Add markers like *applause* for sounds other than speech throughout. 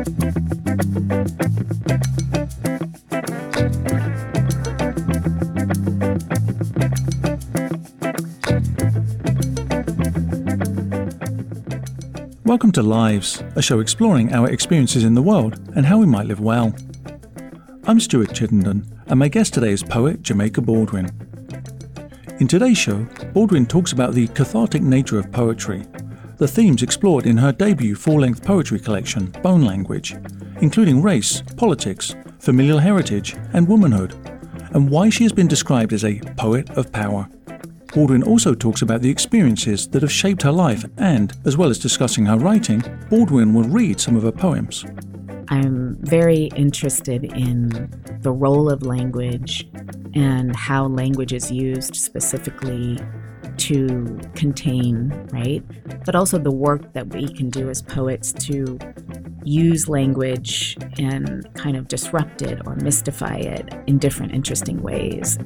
Welcome to Lives, a show exploring our experiences in the world and how we might live well. I'm Stuart Chittenden, and my guest today is poet Jamaica Baldwin. In today's show, Baldwin talks about the cathartic nature of poetry, the themes explored in her debut full length poetry collection, Bone Language, including race, politics, familial heritage, and womanhood, and why she has been described as a poet of power. Baldwin also talks about the experiences that have shaped her life, and, as well as discussing her writing, Baldwin will read some of her poems. I'm very interested in the role of language and how language is used specifically to contain, right? But also the work that we can do as poets to use language and kind of disrupt it or mystify it in different interesting ways.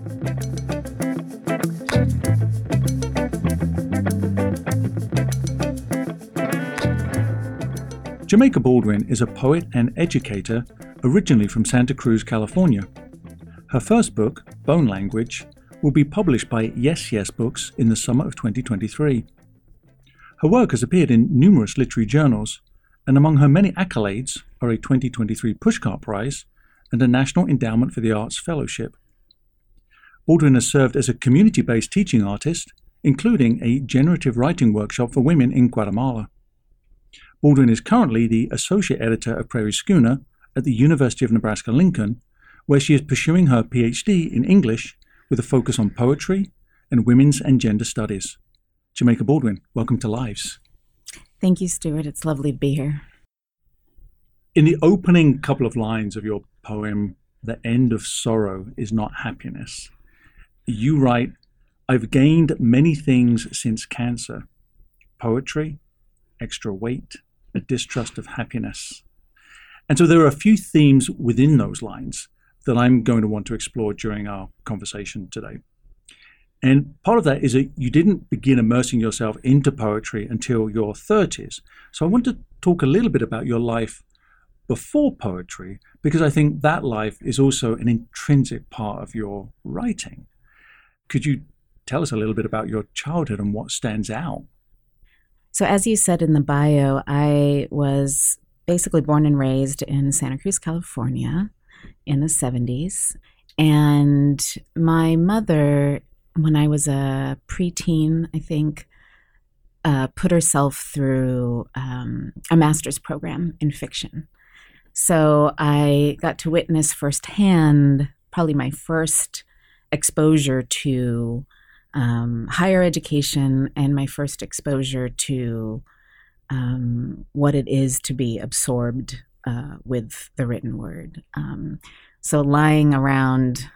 Jamaica Baldwin is a poet and educator originally from Santa Cruz, California. Her first book, Bone Language, will be published by Yes Yes Books in the summer of 2023. Her work has appeared in numerous literary journals, and among her many accolades are a 2023 Pushcart Prize and a National Endowment for the Arts Fellowship. Baldwin has served as a community based teaching artist, including a generative writing workshop for women in Guatemala. Baldwin is currently the associate editor of Prairie Schooner at the University of Nebraska Lincoln, where she is pursuing her PhD in English with a focus on poetry and women's and gender studies. Jamaica Baldwin, welcome to Lives. Thank you, Stuart. It's lovely to be here. In the opening couple of lines of your poem, The End of Sorrow is Not Happiness, you write, I've gained many things since cancer poetry, extra weight, a distrust of happiness. And so there are a few themes within those lines that I'm going to want to explore during our conversation today. And part of that is that you didn't begin immersing yourself into poetry until your 30s. So I want to talk a little bit about your life before poetry, because I think that life is also an intrinsic part of your writing. Could you tell us a little bit about your childhood and what stands out? So, as you said in the bio, I was basically born and raised in Santa Cruz, California in the 70s. And my mother, when I was a preteen, I think, uh, put herself through um, a master's program in fiction. So I got to witness firsthand, probably my first exposure to um, higher education and my first exposure to um, what it is to be absorbed uh, with the written word. Um, so lying around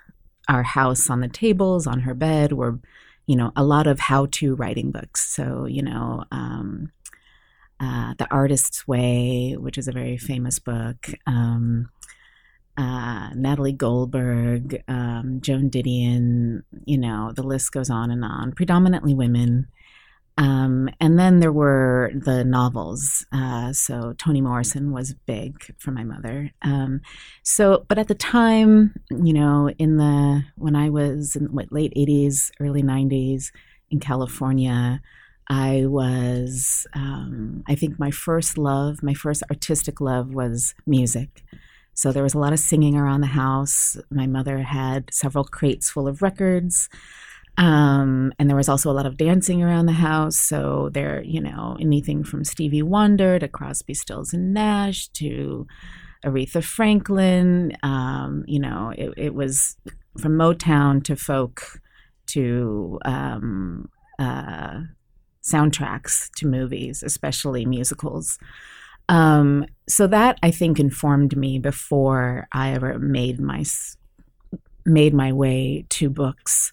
our house on the tables, on her bed, were, you know, a lot of how-to writing books. So, you know, um, uh, The Artist's Way, which is a very famous book. Um, uh, Natalie Goldberg, um, Joan Didion, you know, the list goes on and on. Predominantly women. Um, and then there were the novels. Uh, so Toni Morrison was big for my mother. Um, so, but at the time, you know, in the when I was in what late '80s, early '90s in California, I was. Um, I think my first love, my first artistic love, was music. So there was a lot of singing around the house. My mother had several crates full of records. Um, and there was also a lot of dancing around the house. So there, you know, anything from Stevie Wonder to Crosby, Stills and Nash to Aretha Franklin. Um, you know, it, it, was from Motown to folk to um, uh, soundtracks to movies, especially musicals. Um, so that I think informed me before I ever made my made my way to books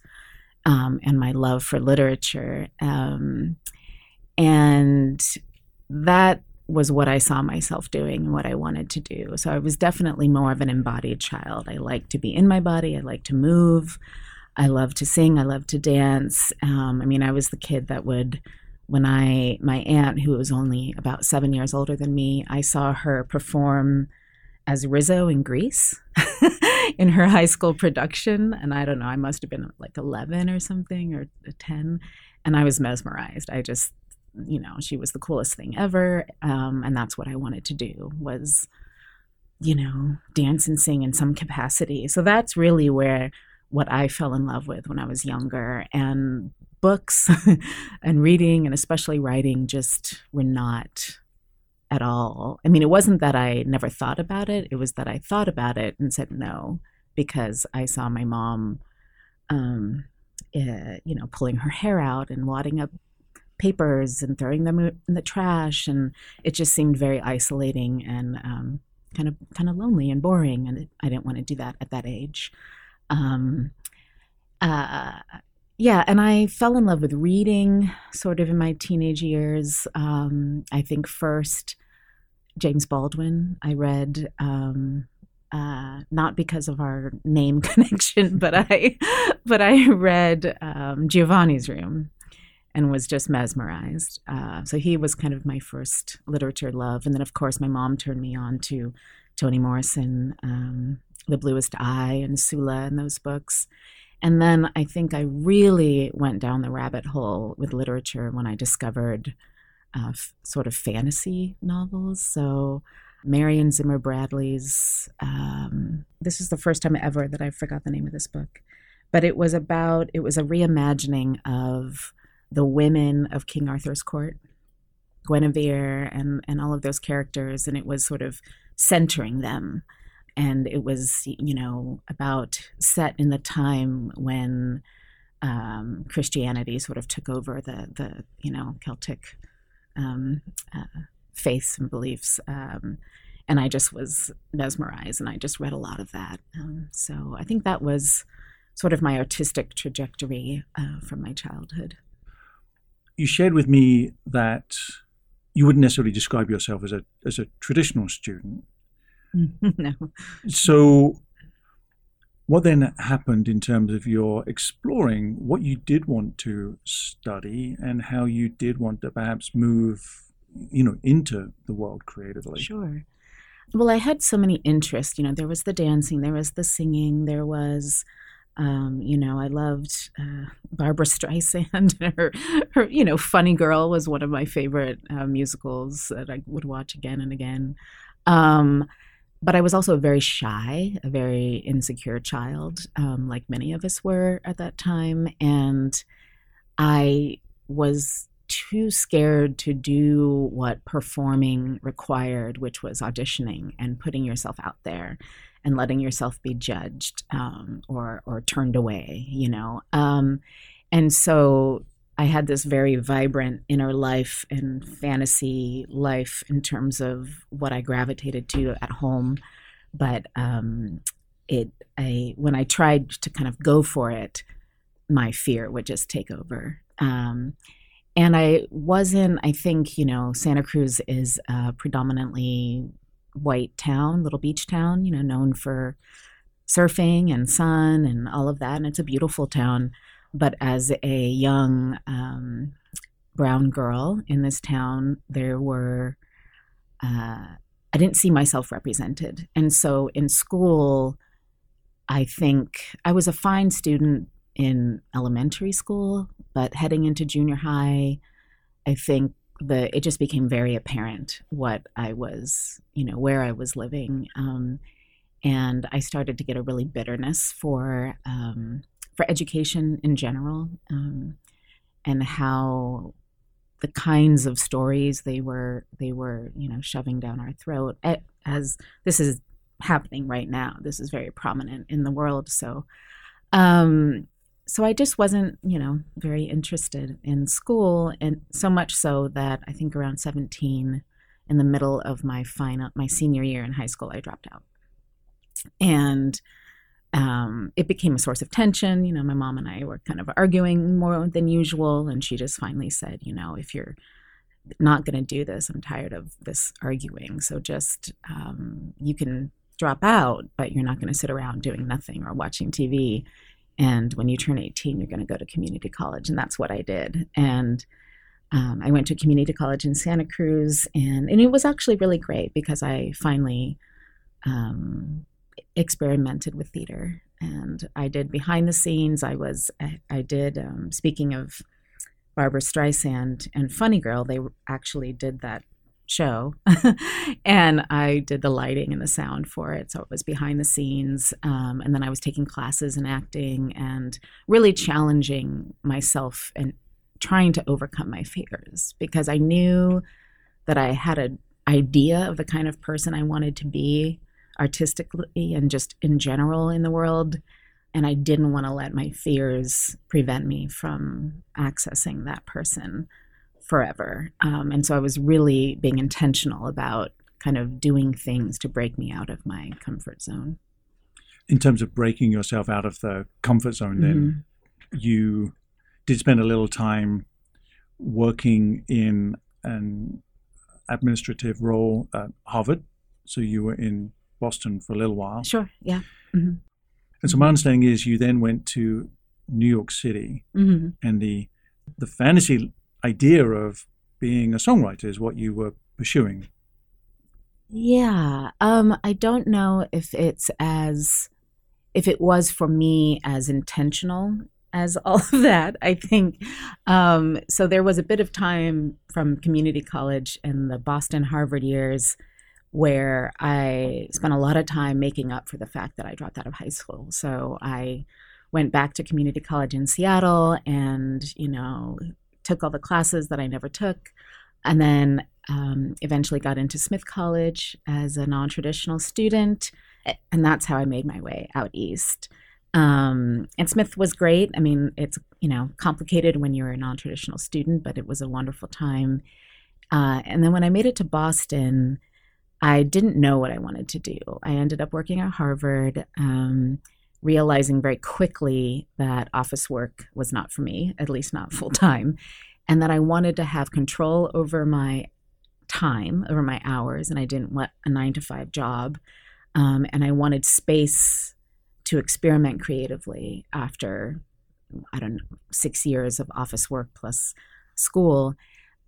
um, and my love for literature. Um, and that was what I saw myself doing and what I wanted to do. So I was definitely more of an embodied child. I like to be in my body, I like to move, I love to sing, I love to dance. Um, I mean, I was the kid that would when I my aunt who was only about 7 years older than me, I saw her perform as Rizzo in Grease *laughs* in her high school production and I don't know, I must have been like 11 or something or 10 and I was mesmerized. I just you know, she was the coolest thing ever um, and that's what I wanted to do was you know, dance and sing in some capacity. So that's really where what I fell in love with when I was younger. And books *laughs* and reading and especially writing just were not at all. I mean, it wasn't that I never thought about it, it was that I thought about it and said no because I saw my mom, um, uh, you know, pulling her hair out and wadding up papers and throwing them in the trash. And it just seemed very isolating and um, kind of kind of lonely and boring. And I didn't want to do that at that age. Um, uh, yeah, and I fell in love with reading sort of in my teenage years. Um, I think first James Baldwin. I read um, uh, not because of our name *laughs* connection, but I but I read um, Giovanni's Room and was just mesmerized. Uh, so he was kind of my first literature love, and then of course my mom turned me on to Toni Morrison, um, The Bluest Eye, and Sula, and those books. And then I think I really went down the rabbit hole with literature when I discovered uh, f- sort of fantasy novels. So, Marion Zimmer Bradley's, um, this is the first time ever that I forgot the name of this book, but it was about, it was a reimagining of the women of King Arthur's court, Guinevere and, and all of those characters, and it was sort of centering them and it was you know about set in the time when um, Christianity sort of took over the the you know Celtic um, uh, faiths and beliefs. Um, and I just was mesmerized, and I just read a lot of that. Um, so I think that was sort of my artistic trajectory uh, from my childhood. You shared with me that you wouldn't necessarily describe yourself as a as a traditional student, *laughs* no. So, what then happened in terms of your exploring what you did want to study and how you did want to perhaps move, you know, into the world creatively? Sure. Well, I had so many interests. You know, there was the dancing, there was the singing, there was. Um, you know, I loved uh, Barbra Streisand. *laughs* her, her, you know, Funny Girl was one of my favorite uh, musicals that I would watch again and again. Um, but I was also very shy, a very insecure child, um, like many of us were at that time. And I was too scared to do what performing required, which was auditioning and putting yourself out there and letting yourself be judged um, or or turned away, you know. Um, and so I had this very vibrant inner life and fantasy life in terms of what I gravitated to at home. But um, it, I, when I tried to kind of go for it, my fear would just take over. Um, and I wasn't, I think, you know, Santa Cruz is a predominantly white town, little beach town, you know, known for surfing and sun and all of that. And it's a beautiful town. But as a young um, brown girl in this town, there were, uh, I didn't see myself represented. And so in school, I think I was a fine student in elementary school, but heading into junior high, I think the it just became very apparent what I was, you know, where I was living, um, and I started to get a really bitterness for um, for education in general um, and how the kinds of stories they were they were you know shoving down our throat as this is happening right now. This is very prominent in the world. So um so I just wasn't, you know, very interested in school, and so much so that I think around 17, in the middle of my final, my senior year in high school, I dropped out, and um, it became a source of tension. You know, my mom and I were kind of arguing more than usual, and she just finally said, you know, if you're not going to do this, I'm tired of this arguing. So just um, you can drop out, but you're not going to sit around doing nothing or watching TV. And when you turn 18, you're going to go to community college, and that's what I did. And Um, I went to community college in Santa Cruz, and, and it was actually really great because I finally um, experimented with theater. And I did behind the scenes. I was I, I did um, speaking of Barbra Streisand and Funny Girl. They actually did that show *laughs* and i did the lighting and the sound for it so it was behind the scenes um, and then i was taking classes in acting and really challenging myself and trying to overcome my fears because i knew that i had an idea of the kind of person i wanted to be artistically and just in general in the world and i didn't want to let my fears prevent me from accessing that person forever. Um, and so I was really being intentional about kind of doing things to break me out of my comfort zone. In terms of breaking yourself out of the comfort zone, then mm-hmm. you did spend a little time working in an administrative role at Harvard. So you were in Boston for a little while. Sure, yeah. Mm-hmm. And so my understanding is you then went to New York City, mm-hmm. and the the fantasy idea of being a songwriter is what you were pursuing. Yeah. Um, I don't know if it's as, if it was for me as intentional as *laughs* all of that. I think um, so. There was a bit of time from community college and the Boston Harvard years where I spent a lot of time making up for the fact that I dropped out of high school. So I went back to community college in Seattle and, you know, took all the classes that I never took, and then um, eventually got into Smith College as a non traditional student. And that's how I made my way out east. Um, and Smith was great. I mean, it's you know complicated when you're a non-traditional student, but it was a wonderful time. Uh, and then when I made it to Boston, I didn't know what I wanted to do. I ended up working at Harvard, um, realizing very quickly that office work was not for me, at least not *laughs* full time, and that I wanted to have control over my time, over my hours, and I didn't want a nine to five job. Um, and I wanted space to experiment creatively after, I don't know, six years of office work plus school.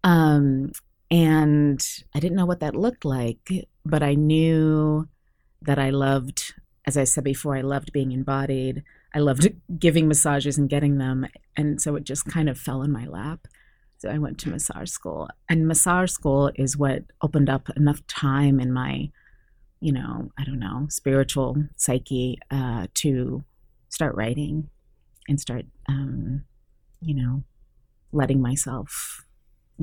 Um, and I didn't know what that looked like, but I knew that I loved as I said before, I loved being embodied. I loved *laughs* giving massages and getting them. And so it just kind of fell in my lap. So I went to massage school. And massage school is what opened up enough time in my, you know, I don't know, spiritual psyche uh, to start writing and start, um, you know, letting myself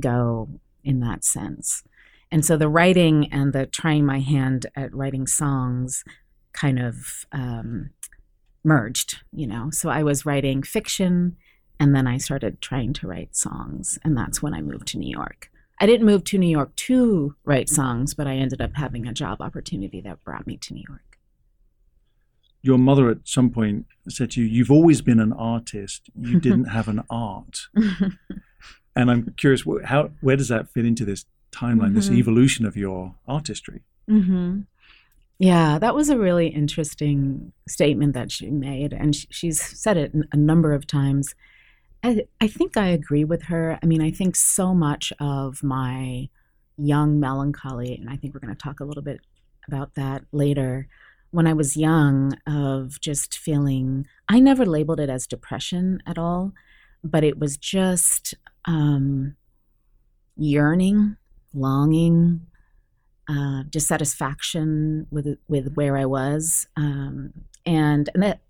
go in that sense. And so the writing and the trying my hand at writing songs kind of um, merged, you know. So I was writing fiction and then I started trying to write songs. And that's when I moved to New York. I didn't move to New York to write songs, but I ended up having a job opportunity that brought me to New York. Your mother at some point said to you, You've always been an artist, you *laughs* didn't have an art. *laughs* and I'm curious, how, where does that fit into this timeline, mm-hmm. this evolution of your artistry? Mm-hmm. Yeah, that was a really interesting statement that she made, and she's said it a number of times. I, I think I agree with her. I mean, I think so much of my young melancholy, and I think we're going to talk a little bit about that later. When I was young, of just feeling, I never labeled it as depression at all, but it was just um, yearning, longing, uh, dissatisfaction with with where I was, um, and and that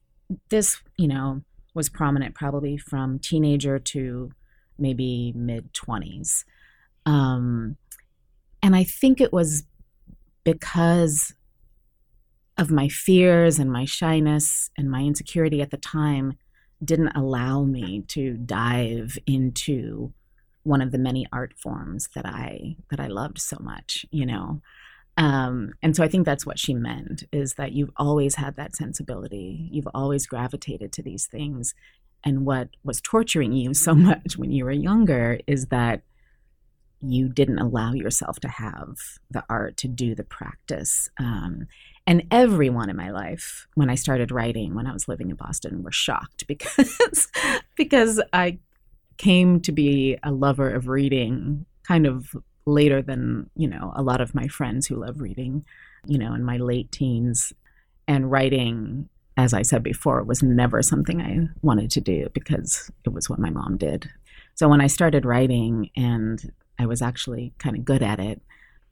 this you know was prominent probably from teenager to maybe mid twenties, um, and I think it was because of my fears and my shyness and my insecurity at the time didn't allow me to dive into one of the many art forms that I that I loved so much, you know. Um, and so I think that's what she meant is that you've always had that sensibility. You've always gravitated to these things. And what was torturing you so *laughs* much when you were younger is that you didn't allow yourself to have the art to do the practice. Um, and everyone in my life, when I started writing, when I was living in Boston, were shocked *laughs* because because I came to be a lover of reading kind of later than, you know, a lot of my friends who love reading, you know, in my late teens. And writing, as I said before, was never something I wanted to do because it was what my mom did. So when I started writing and I was actually kind of good at it,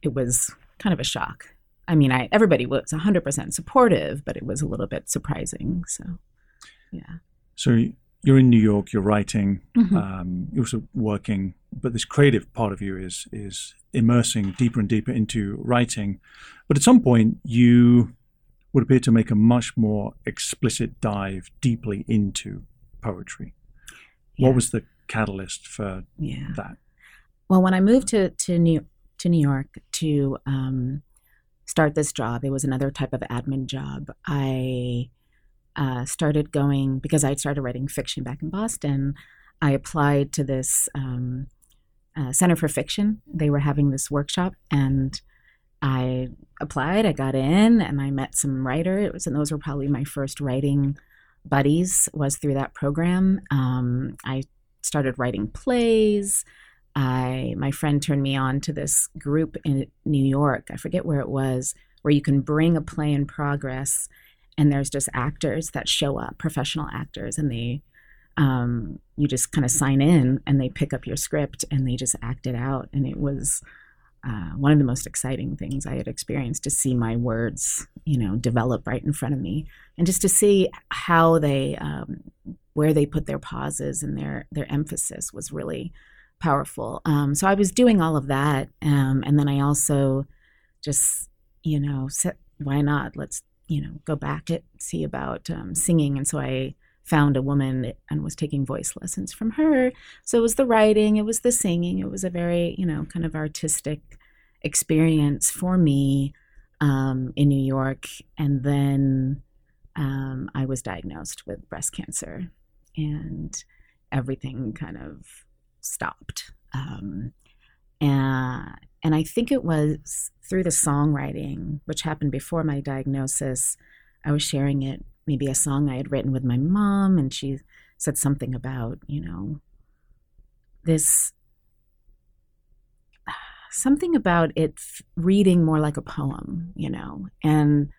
it was kind of a shock. I mean, I everybody was 100% supportive, but it was a little bit surprising. So, yeah. So you're in New York, you're writing, Mhm. um, you're also working, but this creative part of you is is immersing deeper and deeper into writing. But at some point, you would appear to make a much more explicit dive deeply into poetry. Yeah. What was the catalyst for Yeah. that? Well, when I moved to to New to New York to um, start this job, it was another type of admin job. I uh, started going because I had started writing fiction back in Boston. I applied to this um, uh, Center for Fiction. They were having this workshop, and I applied. I got in, and I met some writer. It was, and those were probably my first writing buddies. Was through that program. Um, I started writing plays. I my friend turned me on to this group in New York. I forget where it was, where you can bring a play in progress, and there's just actors that show up, professional actors, and they um, you just kind of sign in and they pick up your script and they just act it out. And it was uh, one of the most exciting things I had experienced to see my words, you know, develop right in front of me, and just to see how they, um, where they put their pauses and their their emphasis was really powerful. Um, so I was doing all of that, um, and then I also just, you know, said, why not? Let's you know go back and see about um, singing, and so I found a woman and was taking voice lessons from her. So it was the writing, it was the singing, it was a very you know kind of artistic experience for me um, in New York, and then um, I was diagnosed with breast cancer, and everything kind of stopped. Um, and, and I think it was through the songwriting, which happened before my diagnosis. I was sharing it, maybe a song I had written with my mom, and she said something about, you know, this *sighs* something about it reading more like a poem, you know, and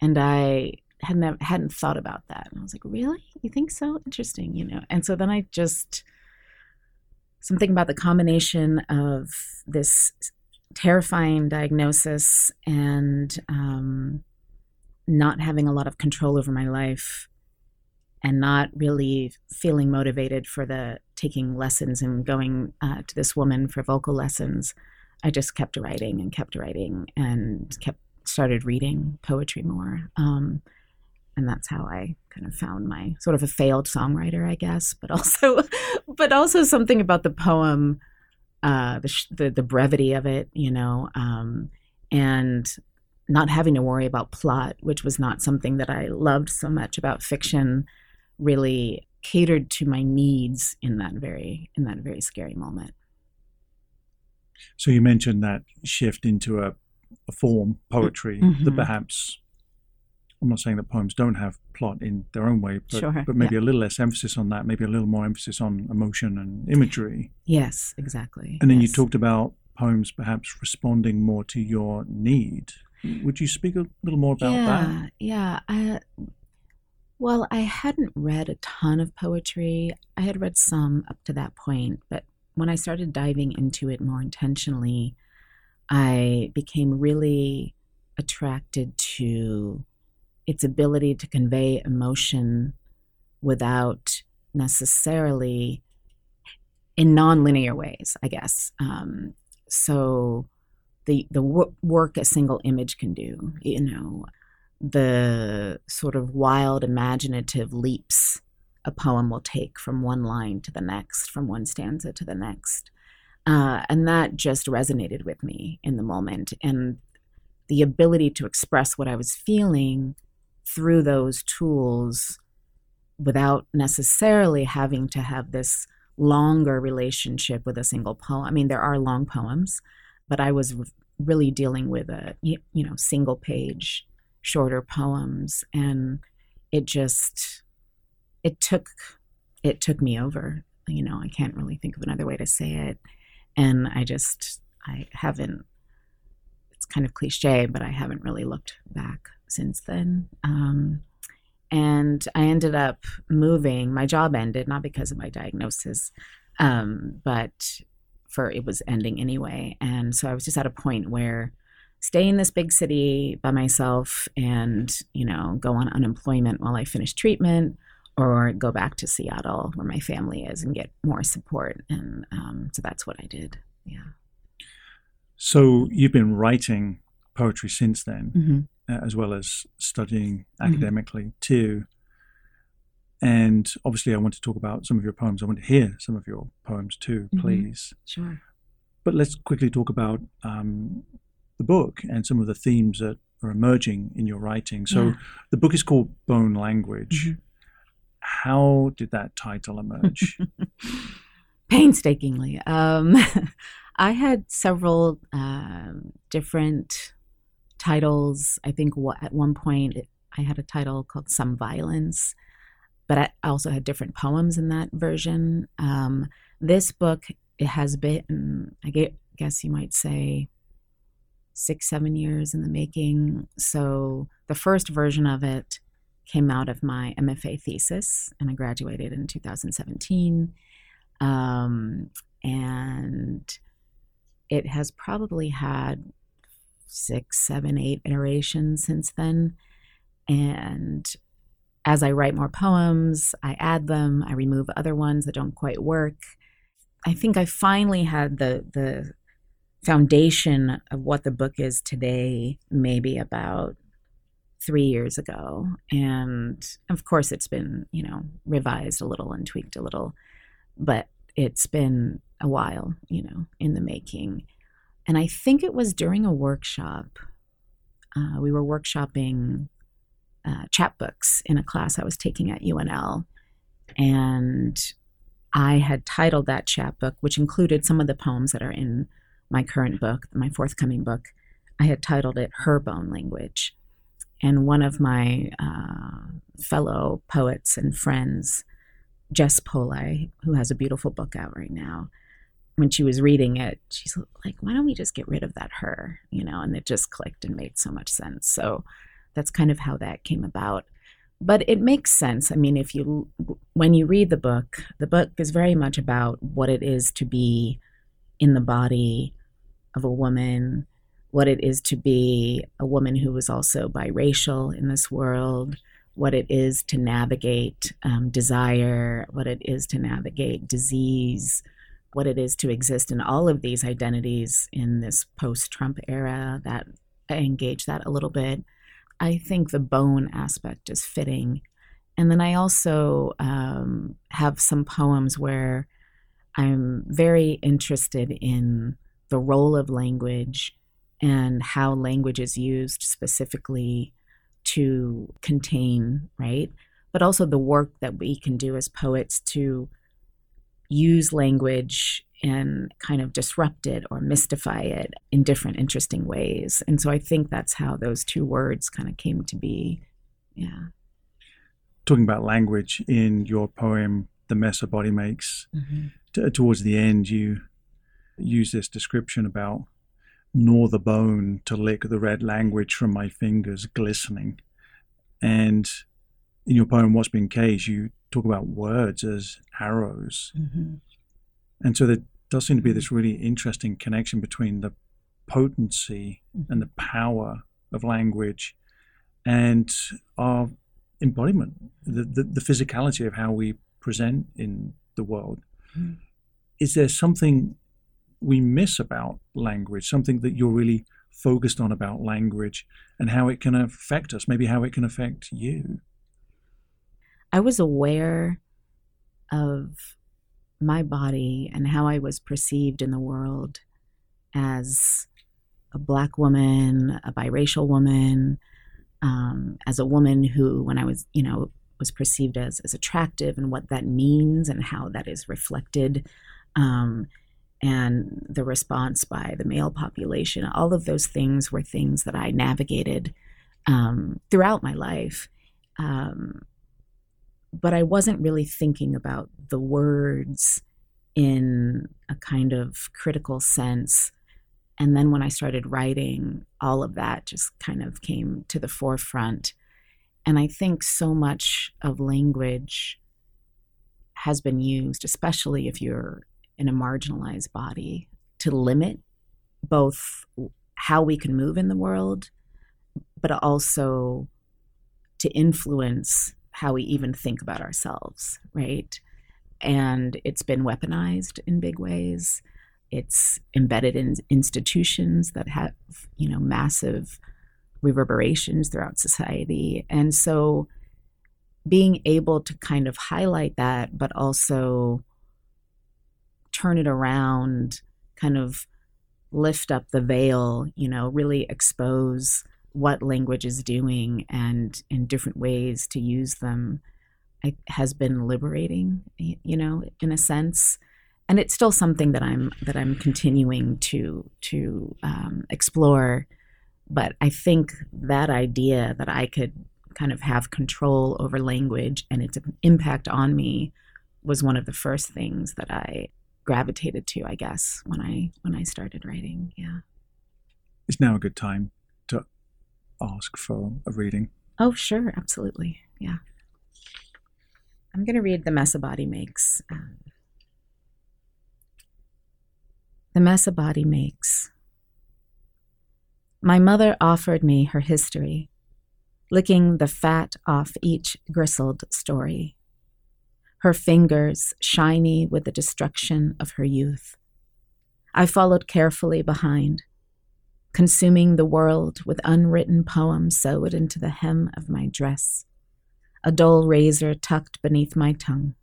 and I had never hadn't thought about that, and I was like, really, you think so? Interesting, you know, and so then I just something about the combination of this terrifying diagnosis and um, not having a lot of control over my life and not really feeling motivated for the taking lessons and going uh, to this woman for vocal lessons i just kept writing and kept writing and kept started reading poetry more. Um, and that's how i kind of found my sort of a failed songwriter i guess but also *laughs* but also something about the poem uh, the, sh- the the brevity of it you know um, and not having to worry about plot which was not something that i loved so much about fiction really catered to my needs in that very in that very scary moment So you mentioned that shift into a, a form, poetry, that Mhm. perhaps I'm not saying that poems don't have plot in their own way, but, Sure, but maybe a little less emphasis on that, maybe a little more emphasis on emotion and imagery. yes exactly And then you talked about poems perhaps responding more to your need. Hmm. Would you speak a little more about yeah, that? Yeah, I, well, I hadn't read a ton of poetry. I had read some up to that point, but when I started diving into it more intentionally, I became really attracted to its ability to convey emotion without necessarily in non-linear ways, I guess. Um, so the the wo- work a single image can do, you know, the sort of wild imaginative leaps a poem will take from one line to the next, from one stanza to the next. Uh, and that just resonated with me in the moment. And the ability to express what I was feeling through those tools without necessarily having to have this longer relationship with a single poem. I mean, there are long poems, but I was really dealing with a you know single page, shorter poems, and it just it took it took me over. You know, I can't really think of another way to say it. And I just, I haven't, it's kind of cliche, but I haven't really looked back since then. Um, and I ended up moving. My job ended, not because of my diagnosis, um, but for it was ending anyway. And so I was just at a point where stay in this big city by myself and, you know, go on unemployment while I finish treatment or go back to Seattle where my family is and get more support. And um, so that's what I did. Yeah. So you've been writing poetry since then, Mm-hmm. Uh, as well as studying academically too. And obviously, I want to talk about some of your poems. I want to hear some of your poems too, Mhm. please. Sure. But let's quickly talk about um, the book and some of the themes that are emerging in your writing. So, Yeah. the book is called Bone Language. Mhm. How did that title emerge? *laughs* painstakingly. Um, *laughs* I had several um different titles. I think at one point I had a title called Some Violence, but I also had different poems in that version. Um, this book it has been, I guess you might say, six, seven years in the making. So the first version of it came out of my MFA thesis, and I graduated in 2017 um, and it has probably had six, seven, eight iterations since then. And as I write more poems, I add them, I remove other ones that don't quite work. I think I finally had the the foundation of what the book is today, maybe about three years ago. And of course, it's been, you know, revised a little and tweaked a little but it's been a while, you know, in the making. And I think it was during a workshop. Uh, we were workshopping uh, chapbooks in a class I was taking at UNL. And I had titled that chapbook, which included some of the poems that are in my current book, my forthcoming book. I had titled it Her Bone Language. And one of my uh, fellow poets and friends, Jess Polai, who has a beautiful book out right now, when she was reading it, she's like, why don't we just get rid of that her? You know, and it just clicked and made so much sense. So that's kind of how that came about. But it makes sense. I mean, if you, when you read the book, the book is very much about what it is to be in the body of a woman, what it is to be a woman who is also biracial in this world, what it is to navigate um, desire, what it is to navigate disease, what it is to exist in all of these identities in this post Trump era, that I engage that a little bit. I think the bone aspect is fitting. And then I also um, have some poems where I'm very interested in the role of language and how language is used specifically to contain, right? But also the work that we can do as poets to use language and kind of disrupt it or mystify it in different interesting ways. And so I think that's how those two words kind of came to be. Yeah. Talking about language in your poem, The Mess a Body Makes, Mm-hmm. t- towards the end, you use this description about gnaw the bone to lick the red language from my fingers glistening. And in your poem, What's Been Caged, you talk about words as arrows. Mm-hmm. And so there does seem to be this really interesting connection between the potency and the power of language and our embodiment, the, the, the physicality of how we present in the world. Mhm. Is there something we miss about language, something that you're really focused on about language and how it can affect us, maybe how it can affect you? I was aware of my body and how I was perceived in the world as a black woman, a biracial woman, um, as a woman who, when I was, you know, was perceived as as attractive and what that means and how that is reflected, um, and the response by the male population. All of those things were things that I navigated um, throughout my life. But I wasn't really thinking about the words in a kind of critical sense. And then when I started writing, all of that just kind of came to the forefront. And I think so much of language has been used, especially if you're in a marginalized body, to limit both how we can move in the world, but also to influence how we even think about ourselves, right? and it's been weaponized in big ways. It's embedded in institutions that have, you know, massive reverberations throughout society. And so being able to kind of highlight that, but also turn it around, kind of lift up the veil, you know, really expose what language is doing and in different ways to use them has been liberating, you know, in a sense. And it's still something that I'm that I'm continuing to to um, explore. But I think that idea that I could kind of have control over language and its impact on me was one of the first things that I gravitated to, I guess, when I when I started writing. Yeah. It's now a good time ask for a reading. Oh, sure, absolutely. Yeah. I'm going to read The Mess a Body Makes. Um, the Mess a Body Makes. My mother offered me her history, licking the fat off each gristled story. Her fingers shiny with the destruction of her youth. I followed carefully behind, consuming the world with unwritten poems sewed into the hem of my dress a dull razor tucked beneath my tongue.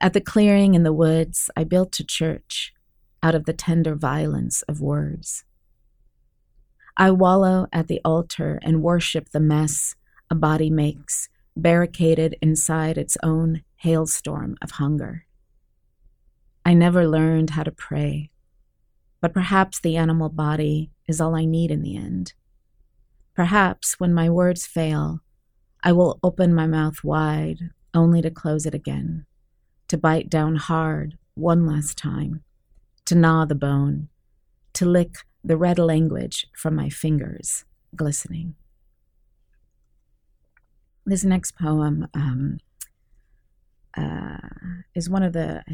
At the clearing in the woods, I built a church out of the tender violence of words. I wallow at the altar and worship the mess a body makes, barricaded inside its own hailstorm of hunger. I never learned how to pray, but perhaps the animal body is all I need in the end. Perhaps when my words fail, I will open my mouth wide, only to close it again, to bite down hard one last time, to gnaw the bone, to lick the red language from my fingers, glistening. This next poem um, uh, is one of the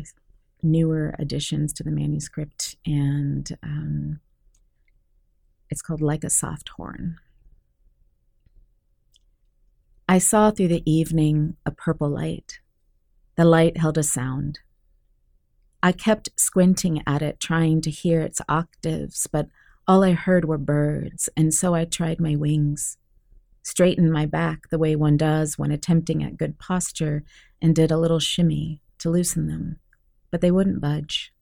newer additions to the manuscript, and um, it's called Like a Soft Horn. I saw through the evening a purple light. The light held a sound. I kept squinting at it, trying to hear its octaves, but all I heard were birds, and so I tried my wings, straightened my back the way one does when attempting at good posture, and did a little shimmy to loosen them, but they wouldn't budge.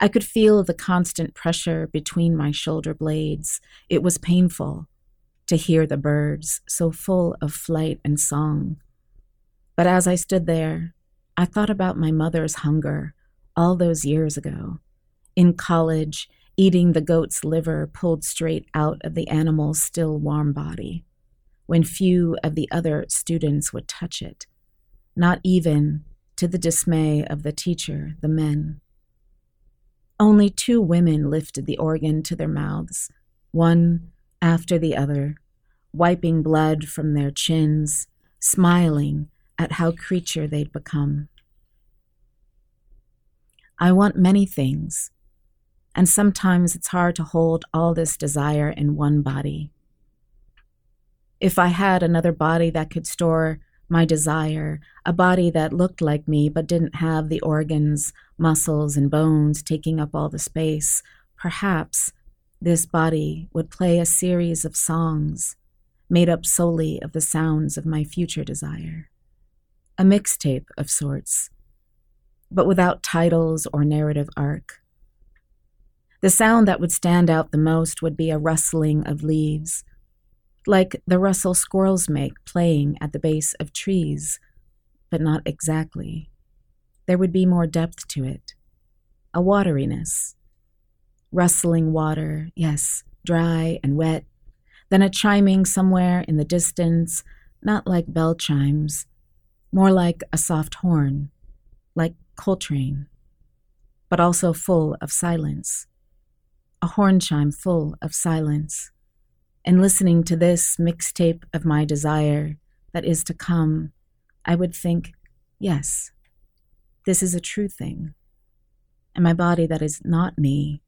I could feel the constant pressure between my shoulder blades. It was painful, to hear the birds, so full of flight and song. But as I stood there, I thought about my mother's hunger all those years ago. In college, eating the goat's liver pulled straight out of the animal's still warm body, when few of the other students would touch it, not even to the dismay of the teacher, the men. Only two women lifted the organ to their mouths, one after the other, wiping blood from their chins, smiling at how creature they'd become. I want many things, and sometimes it's hard to hold all this desire in one body. If I had another body that could store my desire, a body that looked like me but didn't have the organs, muscles, and bones taking up all the space, perhaps this body would play a series of songs made up solely of the sounds of my future desire. A mixtape of sorts, but without titles or narrative arc. The sound that would stand out the most would be a rustling of leaves, like the rustle squirrels make playing at the base of trees, but not exactly. There would be more depth to it, a wateriness. Rustling water, yes, dry and wet, then a chiming somewhere in the distance, not like bell chimes, more like a soft horn, like Coltrane, but also full of silence, a horn chime full of silence. And listening to this mixtape of my desire that is to come, I would think, yes, this is a true thing. And my body that is not me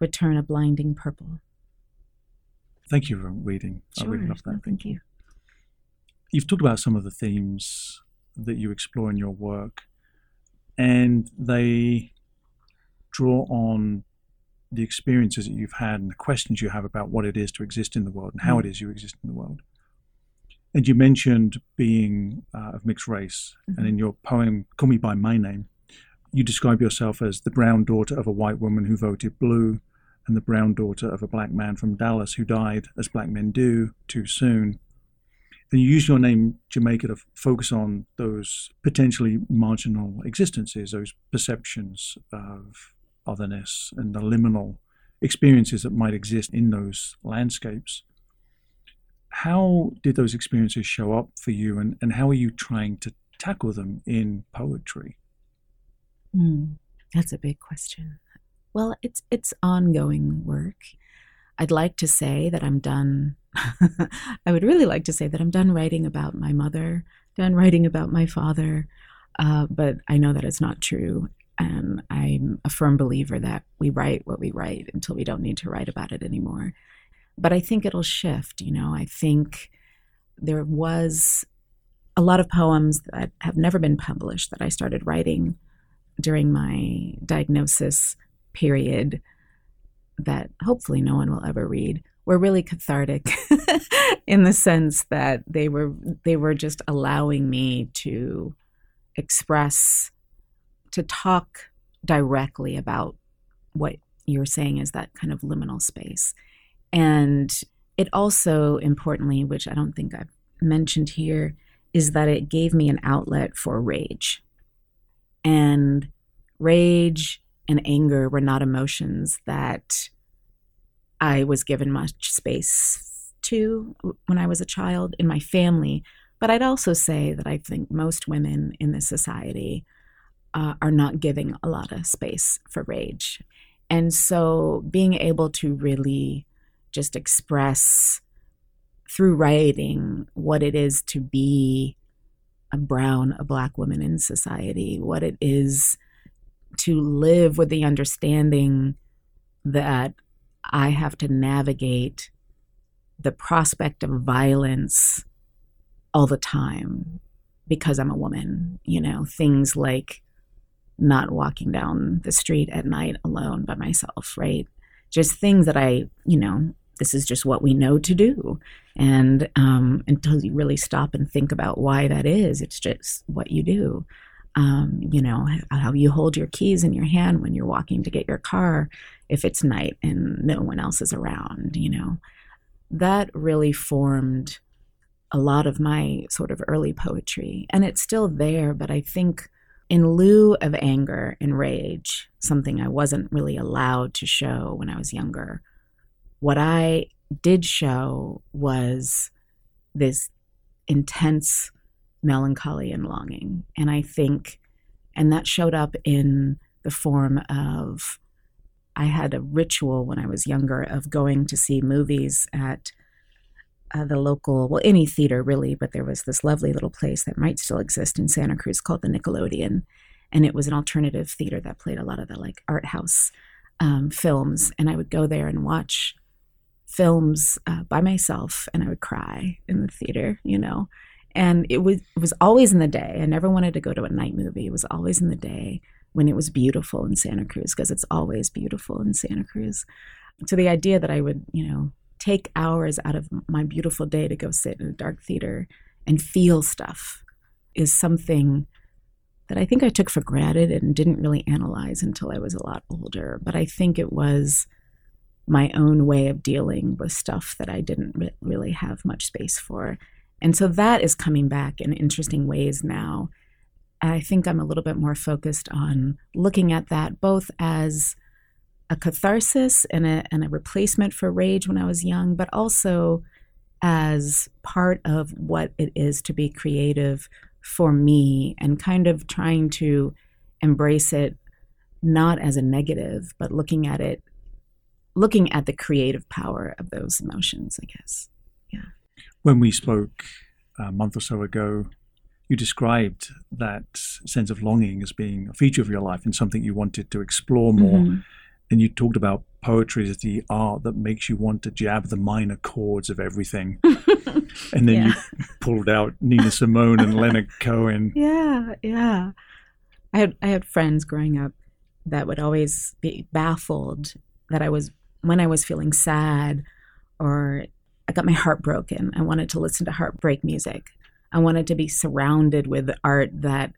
would turn a blinding purple. Thank you for reading. Sure. I really love that. No, thank you. You've talked about some of the themes that you explore in your work, and they draw on the experiences that you've had and the questions you have about what it is to exist in the world and how Mm. it is you exist in the world. And you mentioned being uh, of mixed race, and in your poem "Call Me by My Name," you describe yourself as the brown daughter of a white woman who voted blue, and the brown daughter of a black man from Dallas who died, as black men do, too soon. And you use your name Jamaica to f- focus on those potentially marginal existences, those perceptions of otherness and the liminal experiences that might exist in those landscapes. How did those experiences show up for you, and, and how are you trying to tackle them in poetry? Hmm, that's a big question. Well, it's it's ongoing work. I'd like to say that I'm done. *laughs* I would really like to say that I'm done writing about my mother, done writing about my father, uh, but I know that it's not true. And I'm a firm believer that we write what we write until we don't need to write about it anymore. But I think it'll shift. You know, I think there was a lot of poems that have never been published that I started writing during my diagnosis period that hopefully no one will ever read were really cathartic *laughs* in the sense that they were they were just allowing me to express to talk directly about what you're saying is that kind of liminal space and it also importantly which i don't think i've mentioned here is that it gave me an outlet for rage and rage and anger were not emotions that I was given much space to when I was a child in my family. But I'd also say that I think most women in this society uh, are not giving a lot of space for rage. And so being able to really just express through writing what it is to be a brown, a black woman in society, what it is to live with the understanding that I have to navigate the prospect of violence all the time because I'm a woman. You know, things like not walking down the street at night alone by myself, right? Just things that I, you know, this is just what we know to do. And um, until you really stop and think about why that is, it's just what you do. Um, you know, how you hold your keys in your hand when you're walking to get your car if it's night and no one else is around, you know. That really formed a lot of my sort of early poetry. And it's still there, but I think in lieu of anger and rage, something I wasn't really allowed to show when I was younger, what I did show was this intense melancholy and longing. And I think, and that showed up in the form of I had a ritual when I was younger of going to see movies at uh, the local, well, any theater really, but there was this lovely little place that might still exist in Santa Cruz called the Nickelodeon. And it was an alternative theater that played a lot of the like art house um, films. And I would go there and watch films uh, by myself and I would cry in the theater, you know. And it was it was always in the day. I never wanted to go to a night movie. It was always in the day when it was beautiful in Santa Cruz because it's always beautiful in Santa Cruz. So the idea that I would, you know, take hours out of my beautiful day to go sit in a dark theater and feel stuff is something that I think I took for granted and didn't really analyze until I was a lot older. But I think it was my own way of dealing with stuff that I didn't re- really have much space for. And so that is coming back in interesting ways now. I think I'm a little bit more focused on looking at that both as a catharsis and a, and a replacement for rage when I was young, but also as part of what it is to be creative for me and kind of trying to embrace it not as a negative, but looking at it, looking at the creative power of those emotions, I guess. Yeah. When we spoke a month or so ago, you described that sense of longing as being a feature of your life and something you wanted to explore more. Mm-hmm. And you talked about poetry as the art that makes you want to jab the minor chords of everything. *laughs* and then yeah. you *laughs* pulled out Nina Simone and Leonard *laughs* Cohen. Yeah, yeah. I had I had friends growing up that would always be baffled that I was when I was feeling sad or I got my heart broken. I wanted to listen to heartbreak music. I wanted to be surrounded with art that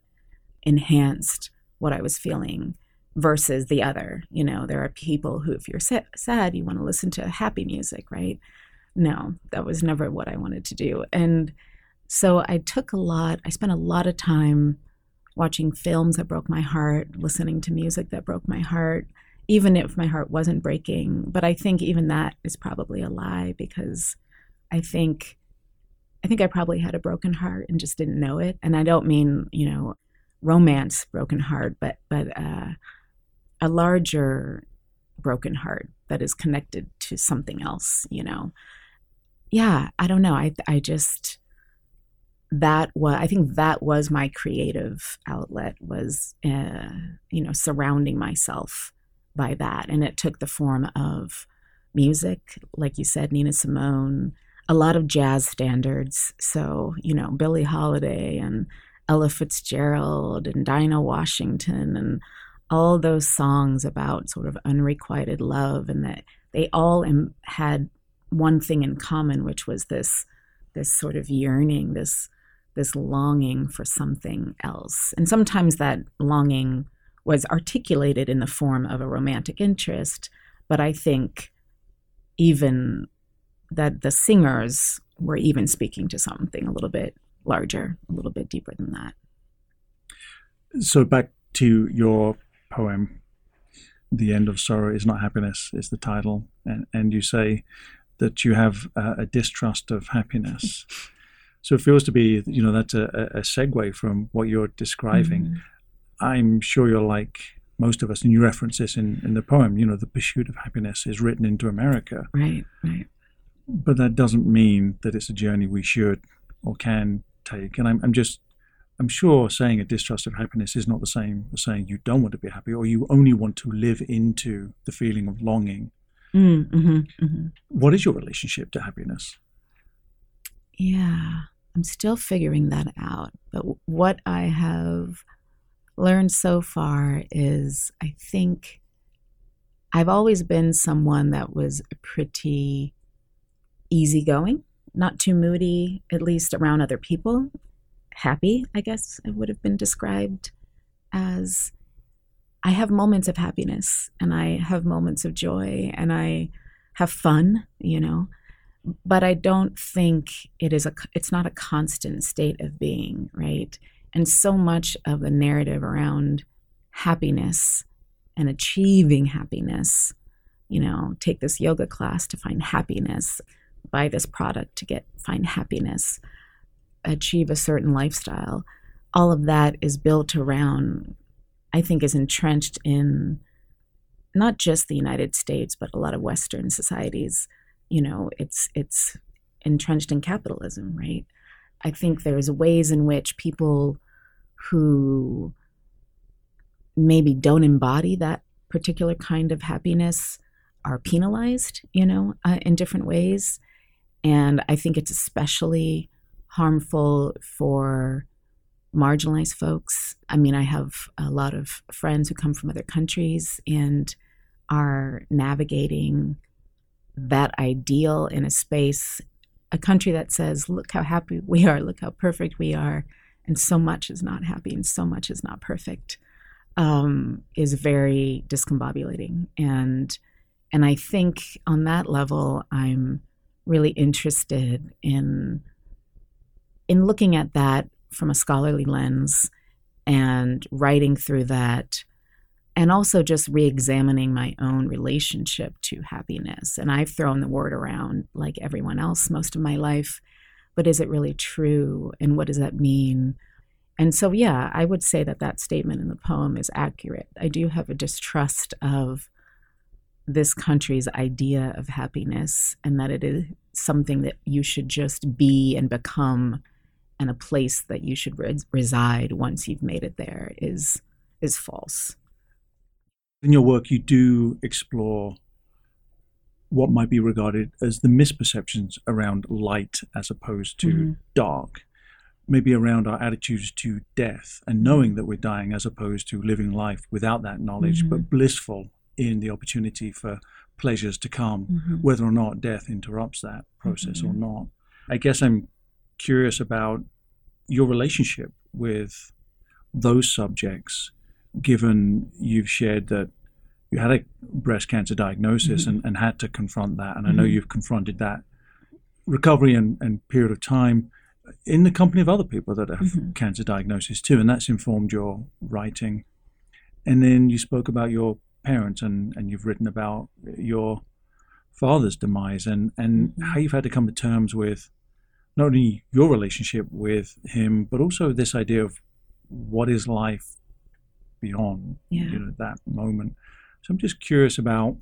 enhanced what I was feeling versus the other. You know, there are people who, if you're sad, you want to listen to happy music, right? No, that was never what I wanted to do. And so I took a lot, I spent a lot of time watching films that broke my heart, listening to music that broke my heart, even if my heart wasn't breaking. But I think even that is probably a lie because I think I think I probably had a broken heart and just didn't know it. And I don't mean, you know, romance broken heart, but but uh, a larger broken heart that is connected to something else, you know. Yeah, I don't know. I I just that was I think that was my creative outlet was uh, you know surrounding myself by that, and it took the form of music, like you said, Nina Simone, a lot of jazz standards. So, you know, Billie Holiday and Ella Fitzgerald and Dinah Washington and all those songs about sort of unrequited love and that they all Im- had one thing in common which was this this sort of yearning this this longing for something else and sometimes that longing was articulated in the form of a romantic interest but i think even that the singers were even speaking to something a little bit larger, a little bit deeper than that. So back to your poem, "The End of Sorrow is Not Happiness" is the title, and and you say that you have a, a distrust of happiness. *laughs* so it feels to be, you know, that's a, a segue from what you're describing. Mm-hmm. I'm sure you're like most of us, and you reference this in, in the poem, you know, the pursuit of happiness is written into America. Right, right but that doesn't mean that it's a journey we should or can take. And I'm, I'm just, I'm sure saying a distrust of happiness is not the same as saying you don't want to be happy or you only want to live into the feeling of longing. Mm, mm-hmm, mm-hmm. What is your relationship to happiness? Yeah, I'm still figuring that out. But what I have learned so far is I think I've always been someone that was pretty easygoing, not too moody, at least around other people. Happy, I guess it would have been described as. I have moments of happiness and I have moments of joy and I have fun, you know, but I don't think it is a it's not a constant state of being, right? And so much of the narrative around happiness and achieving happiness, you know, take this yoga class to find happiness buy this product to get find happiness, achieve a certain lifestyle. All of that is built around, I think, is entrenched in not just the United States, but a lot of Western societies. You know, it's it's entrenched in capitalism, right? I think there's ways in which people who maybe don't embody that particular kind of happiness are penalized, you know, uh, in different ways. And I think it's especially harmful for marginalized folks. I mean, I have a lot of friends who come from other countries and are navigating that ideal in a space, a country that says, look how happy we are, look how perfect we are, and so much is not happy and so much is not perfect, um, is very discombobulating. And and I think on that level, I'm really interested in in looking at that from a scholarly lens and writing through that and also just re-examining my own relationship to happiness. And i've thrown the word around like everyone else most of my life but is it really true? And what does that mean? And so, yeah, I would say that that statement in the poem is accurate. I do have a distrust of this country's idea of happiness and that it is something that you should just be and become and a place that you should reside once you've made it there is is false. In your work you do explore what might be regarded as the misperceptions around light as opposed to mm-hmm. dark maybe around our attitudes to death and knowing that we're dying as opposed to living life without that knowledge, mm-hmm. but blissful in the opportunity for pleasures to come, mm-hmm. whether or not death interrupts that process mm-hmm. or not. I guess I'm curious about your relationship with those subjects, given you've shared that you had a breast cancer diagnosis mm-hmm. and, and, had to confront that. And I know mm-hmm. you've confronted that recovery and, and period of time in the company of other people that have mm-hmm. cancer diagnosis too, and that's informed your writing. And then you spoke about your parents, and, and you've written about your father's demise, and and mm-hmm. how you've had to come to terms with not only your relationship with him, but also this idea of what is life beyond yeah. you know that moment. So I'm just curious about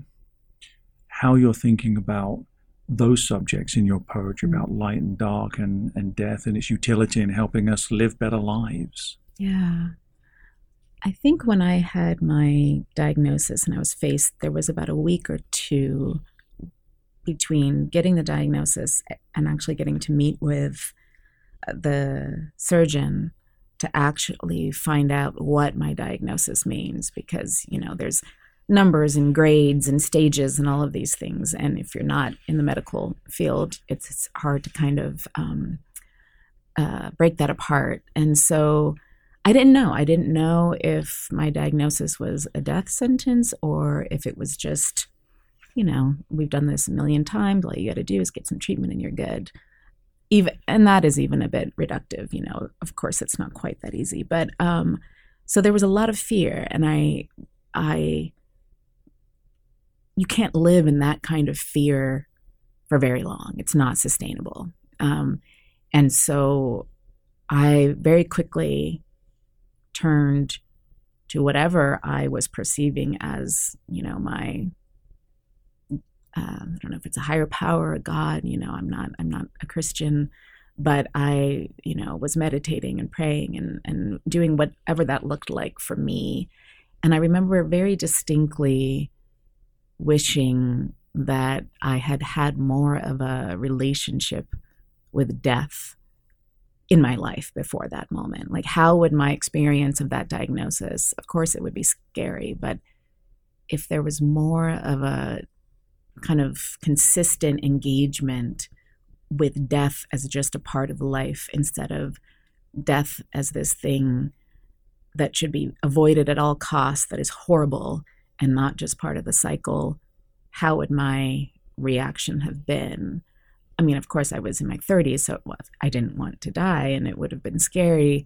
how you're thinking about those subjects in your poetry mm. about light and dark and, and death and its utility in helping us live better lives. Yeah. I think when I had my diagnosis and I was faced, there was about a week or two between getting the diagnosis and actually getting to meet with uh, the surgeon to actually find out what my diagnosis means because you know there's numbers and grades and stages and all of these things. And if you're not in the medical field, it's, it's hard to kind of um, uh, break that apart. And so I didn't know. I didn't know if my diagnosis was a death sentence or if it was just, you know, we've done this a million times. All you got to do is get some treatment and you're good. Even and that is even a bit reductive. You know, of course, it's not quite that easy. But um, so there was a lot of fear, and I, I you can't live in that kind of fear for very long. It's not sustainable. Um, and so I very quickly turned to whatever I was perceiving as, you know, my uh, I don't know if it's a higher power, a God. You know, I'm not I'm not a Christian, but I, you know, was meditating and praying and and doing whatever that looked like for me. And I remember very distinctly wishing that I had had more of a relationship with death in my life before that moment. Like, how would my experience of that diagnosis, of course, it would be scary, but if there was more of a kind of consistent engagement with death as just a part of life instead of death as this thing that should be avoided at all costs, that is horrible and not just part of the cycle, how would my reaction have been? I mean, of course, I was in my 30s, so was, I didn't want to die, and it would have been scary.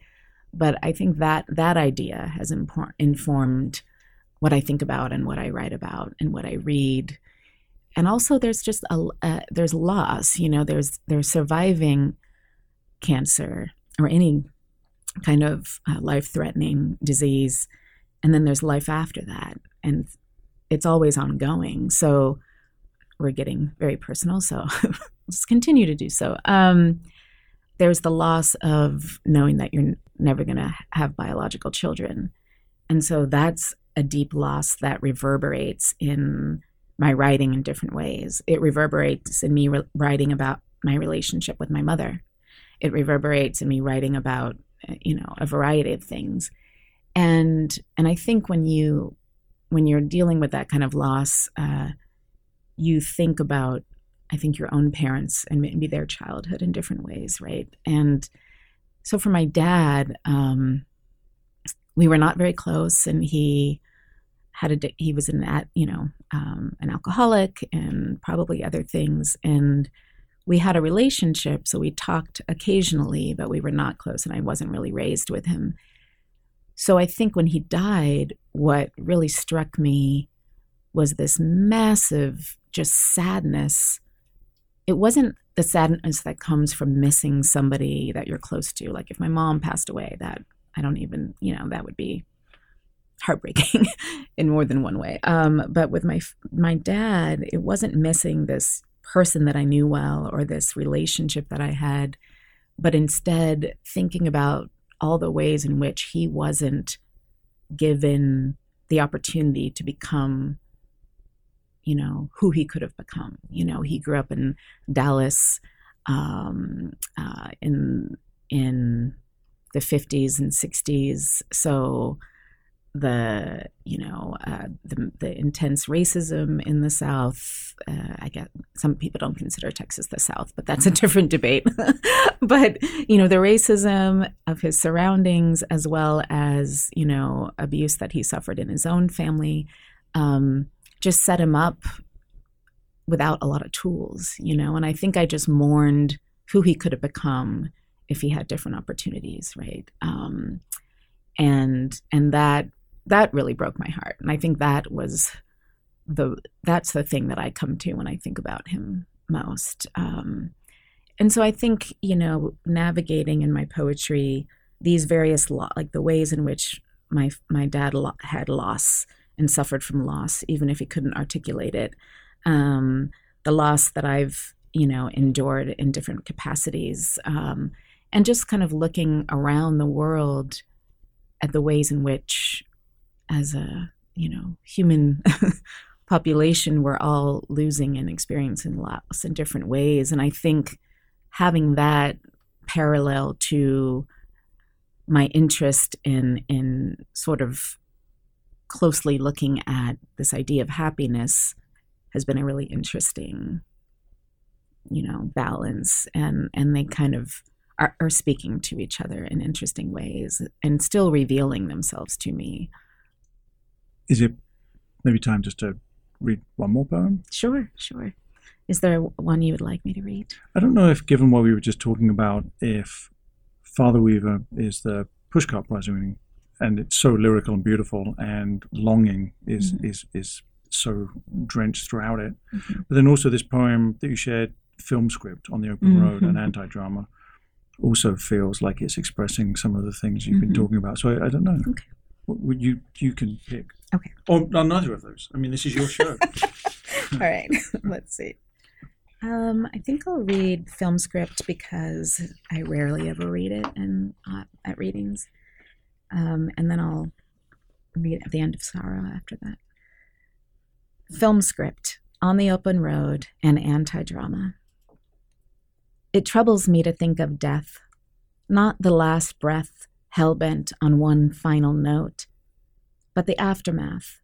But I think that that idea has impor- informed what I think about and what I write about and what I read. And also, there's just a uh, there's loss. You know, there's there's surviving cancer or any kind of uh, life-threatening disease, and then there's life after that and it's always ongoing. So we're getting very personal. So *laughs* let's continue to do so. Um, there's the loss of knowing that you're never going to have biological children. And so that's a deep loss that reverberates in my writing in different ways. It reverberates in me re- writing about my relationship with my mother. It reverberates in me writing about, you know, a variety of things. And and I think when you when you're dealing with that kind of loss, uh, you think about, I think, your own parents and maybe their childhood in different ways, right? And so for my dad, um, we were not very close, and he had a he was an at you know um, an alcoholic and probably other things, and we had a relationship, so we talked occasionally, but we were not close, and I wasn't really raised with him. So I think when he died, what really struck me was this massive just sadness. It wasn't the sadness that comes from missing somebody that you're close to. Like if my mom passed away, that I don't even, you know, that would be heartbreaking *laughs* in more than one way. Um, but with my my dad, it wasn't missing this person that I knew well or this relationship that I had, but instead thinking about all the ways in which he wasn't given the opportunity to become you know who he could have become you know he grew up in dallas um, uh, in in the 50s and 60s so the you know uh, the, the intense racism in the South. Uh, I get some people don't consider Texas the South, but that's a different debate. *laughs* but you know the racism of his surroundings, as well as you know abuse that he suffered in his own family, um, just set him up without a lot of tools. You know, and I think I just mourned who he could have become if he had different opportunities, right? Um, and and that that really broke my heart. And I think that was the that's the thing that I come to when I think about him most. Um, and so I think you know navigating in my poetry these various lo- like the ways in which my my dad lo- had loss and suffered from loss, even if he couldn't articulate it. Um, the loss that I've you know endured in different capacities, um, and just kind of looking around the world at the ways in which as a you know human *laughs* population we're all losing and experiencing loss in different ways. And i think having that parallel to my interest in in sort of closely looking at this idea of happiness has been a really interesting you know balance. And and they kind of are, are speaking to each other in interesting ways and still revealing themselves to me is it maybe time just to read one more poem? Sure, sure. Is there one you would like me to read? I don't know if, given what we were just talking about, if Father Weaver is the pushcart prize winning, and it's so lyrical and beautiful, and longing is mm-hmm. is is so drenched throughout it. Mm-hmm. But then also this poem that you shared, film script on the open mm-hmm. road, an anti-drama, also feels like it's expressing some of the things you've been mm-hmm. talking about. So I, I don't know. Okay. You you can pick. Okay. Or no, neither of those. I mean, this is your show. *laughs* All right. *laughs* Let's see. Um, I think I'll read film script because I rarely ever read it in, uh, at readings. Um, and then I'll read at the end of Sorrow after that. Film script On the Open Road and Anti Drama. It troubles me to think of death, not the last breath hell bent on one final note, but the aftermath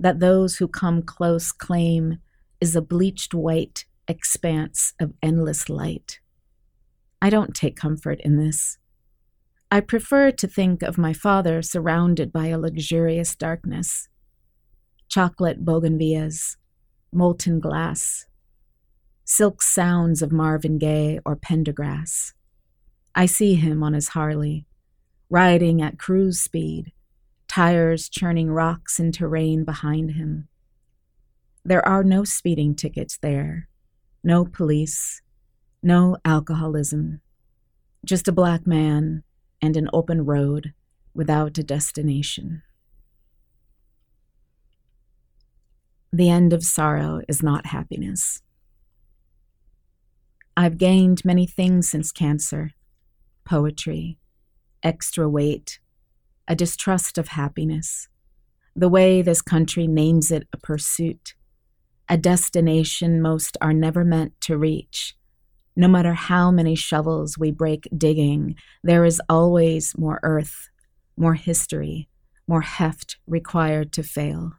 that those who come close claim is a bleached white expanse of endless light. I don't take comfort in this. I prefer to think of my father surrounded by a luxurious darkness chocolate bougainvilleas, molten glass, silk sounds of Marvin Gaye or Pendergrass. I see him on his Harley, riding at cruise speed, tires churning rocks into rain behind him. There are no speeding tickets there, no police, no alcoholism, just a black man and an open road without a destination. The end of sorrow is not happiness. I've gained many things since cancer poetry, extra weight, a distrust of happiness, the way this country names it a pursuit, a destination most are never meant to reach. No matter how many shovels we break digging, there is always more earth, more history, more heft required to fail.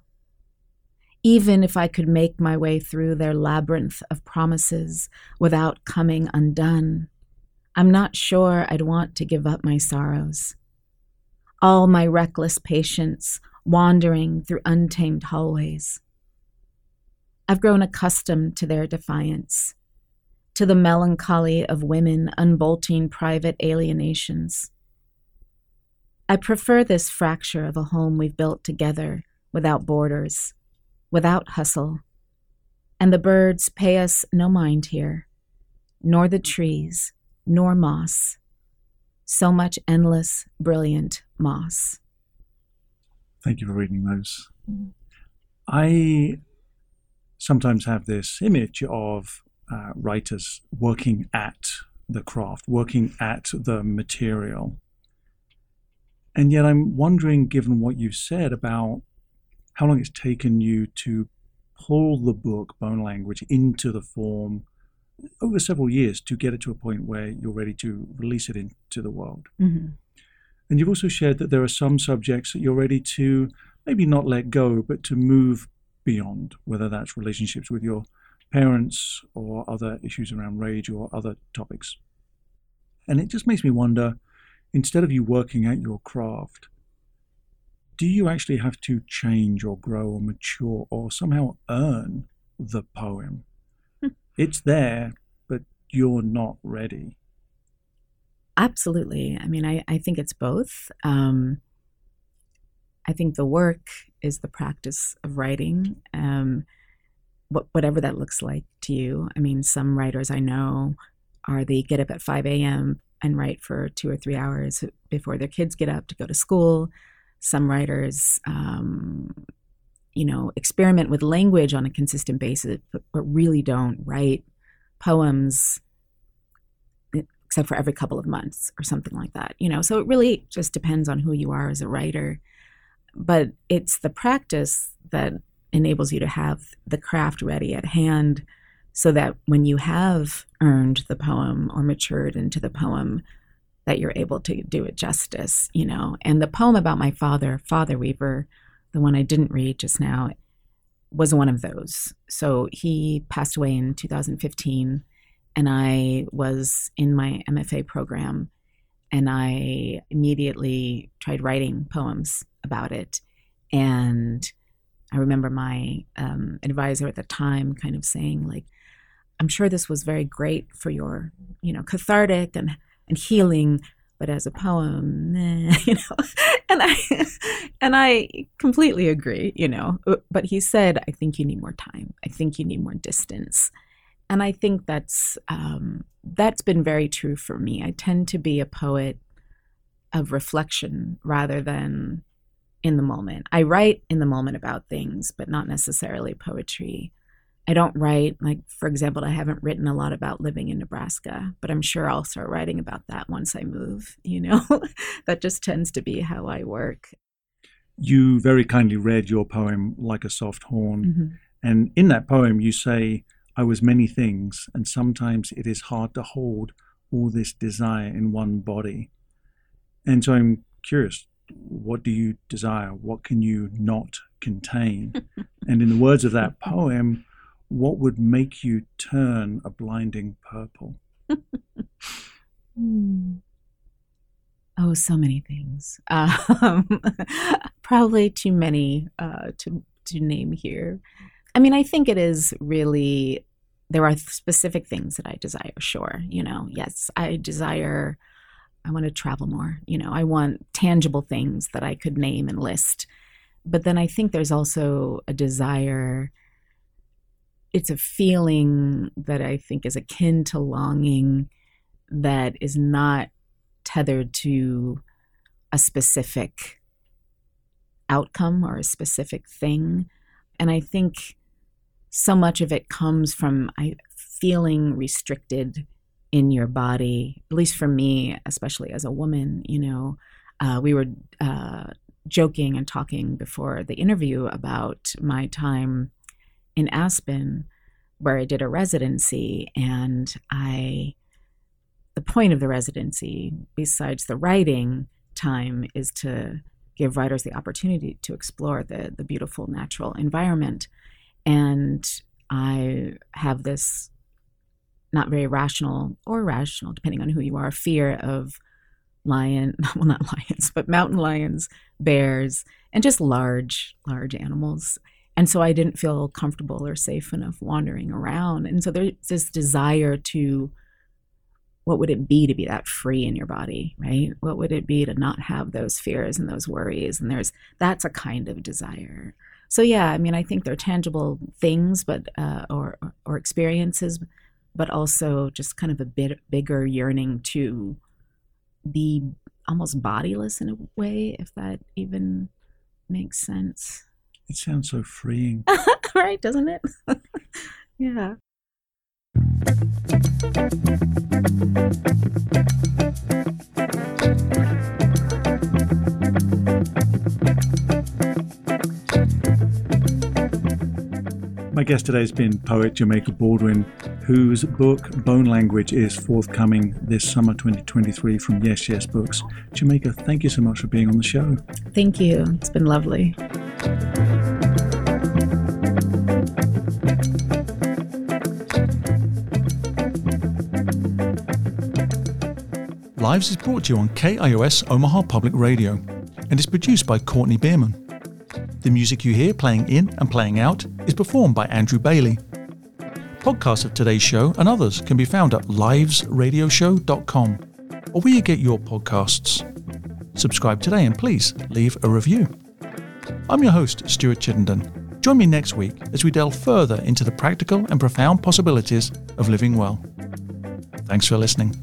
Even if I could make my way through their labyrinth of promises without coming undone, I'm not sure I'd want to give up my sorrows. All my reckless patience wandering through untamed hallways. I've grown accustomed to their defiance, to the melancholy of women unbolting private alienations. I prefer this fracture of a home we've built together without borders, without hustle. And the birds pay us no mind here, nor the trees, nor moss. So much endless, brilliant moss. Thank you for reading those. Mm. I sometimes have this image of uh, writers working at the craft, working at the material. And yet, I'm wondering, given what you said about how long it's taken you to pull the book, Bone Language, into the form over several years to get it to a point where you're ready to release it into the world. Mm-hmm. And you've also shared that there are some subjects that you're ready to maybe not let go, but to move beyond, whether that's relationships with your parents or other issues around rage or other topics. And it just makes me wonder instead of you working at your craft, do you actually have to change or grow or mature or somehow earn the poem? It's there, but you're not ready. Absolutely. I mean, I, I think it's both. Um, I think the work is the practice of writing, um, whatever that looks like to you. I mean, some writers I know are the get up at 5 a.m. and write for two or three hours before their kids get up to go to school. Some writers, um, you know, experiment with language on a consistent basis, but, but really don't write poems eh, except for every couple of months or something like that. You know, so it really just depends on who you are as a writer. But it's the practice that enables you to have the craft ready at hand so that when you have earned the poem or matured into the poem, that you're able to do it justice, you know. And the poem about my father, Father Weaver, the one I didn't read just now, was one of those. So he passed away in 2015, and I was in my MFA program, and I immediately tried writing poems about it. And I remember my um, advisor at the time kind of saying, like, I'm sure this was very great for your, you know, cathartic and, and healing, but as a poem, *laughs* nah, you know, and I, and I completely agree, you know, uh, but he said, I think you need more time. I think you need more distance. And I think that's, um, that's been very true for me. I tend to be a poet of reflection rather than in the moment. I write in the moment about things, but not necessarily poetry. I don't write, like, for example, I haven't written a lot about living in Nebraska, but I'm sure I'll start writing about that once I move, you know? *laughs* that just tends to be how I work. You very kindly read your poem, Like a Soft Horn. Mm-hmm. And in that poem, you say, I was many things, and sometimes it is hard to hold all this desire in one body. And so I'm curious, what do you desire? What can you not contain? *laughs* and in the words of that poem, what would make you turn a blinding purple? Hmm. Oh, so many things. *laughs* Um, probably too many uh, to to name here. I mean, I think it is really there are specific things that I desire. Sure, you know, yes, I desire. I want to travel more. You know, I want tangible things that I could name and list. But then I think there's also a desire it's a feeling that I think is akin to longing that is not tethered to a specific outcome or a specific thing. And I think so much of it comes from I, feeling restricted in your body, at least for me, especially as a woman. You know, uh, we were uh, joking and talking before the interview about my time in Aspen where I did a residency and I the point of the residency besides the writing time is to give writers the opportunity to explore the the beautiful natural environment. And I have this not very rational or rational depending on who you are fear of lion *laughs* well not lions but mountain lions bears and just large large animals and so I didn't feel comfortable or safe enough wandering around. And so there's this desire to what would it be to be that free in your body, right? What would it be to not have those fears and those worries? And there's that's a kind of desire. So yeah, I mean, I think they're tangible things, but uh, or or experiences, but also just kind of a bit bigger yearning to be almost bodiless in a way, if that even makes sense. It sounds so freeing. *laughs* right, doesn't it? *laughs* yeah. My guest today has been poet Jamaica Baldwin, whose book Bone Language is forthcoming this summer 2023 from Yes Yes Books. Jamaica, thank you so much for being on the show. Thank you. It's been lovely. Lives is brought to you on KIOS Omaha Public Radio and is produced by Courtney Bierman. The music you hear playing in and playing out is performed by Andrew Bailey. Podcasts of today's show and others can be found at livesradioshow.com or where you get your podcasts. Subscribe today and please leave a review. I'm your host, Stuart Chittenden. Join me next week as we delve further into the practical and profound possibilities of living well. Thanks for listening.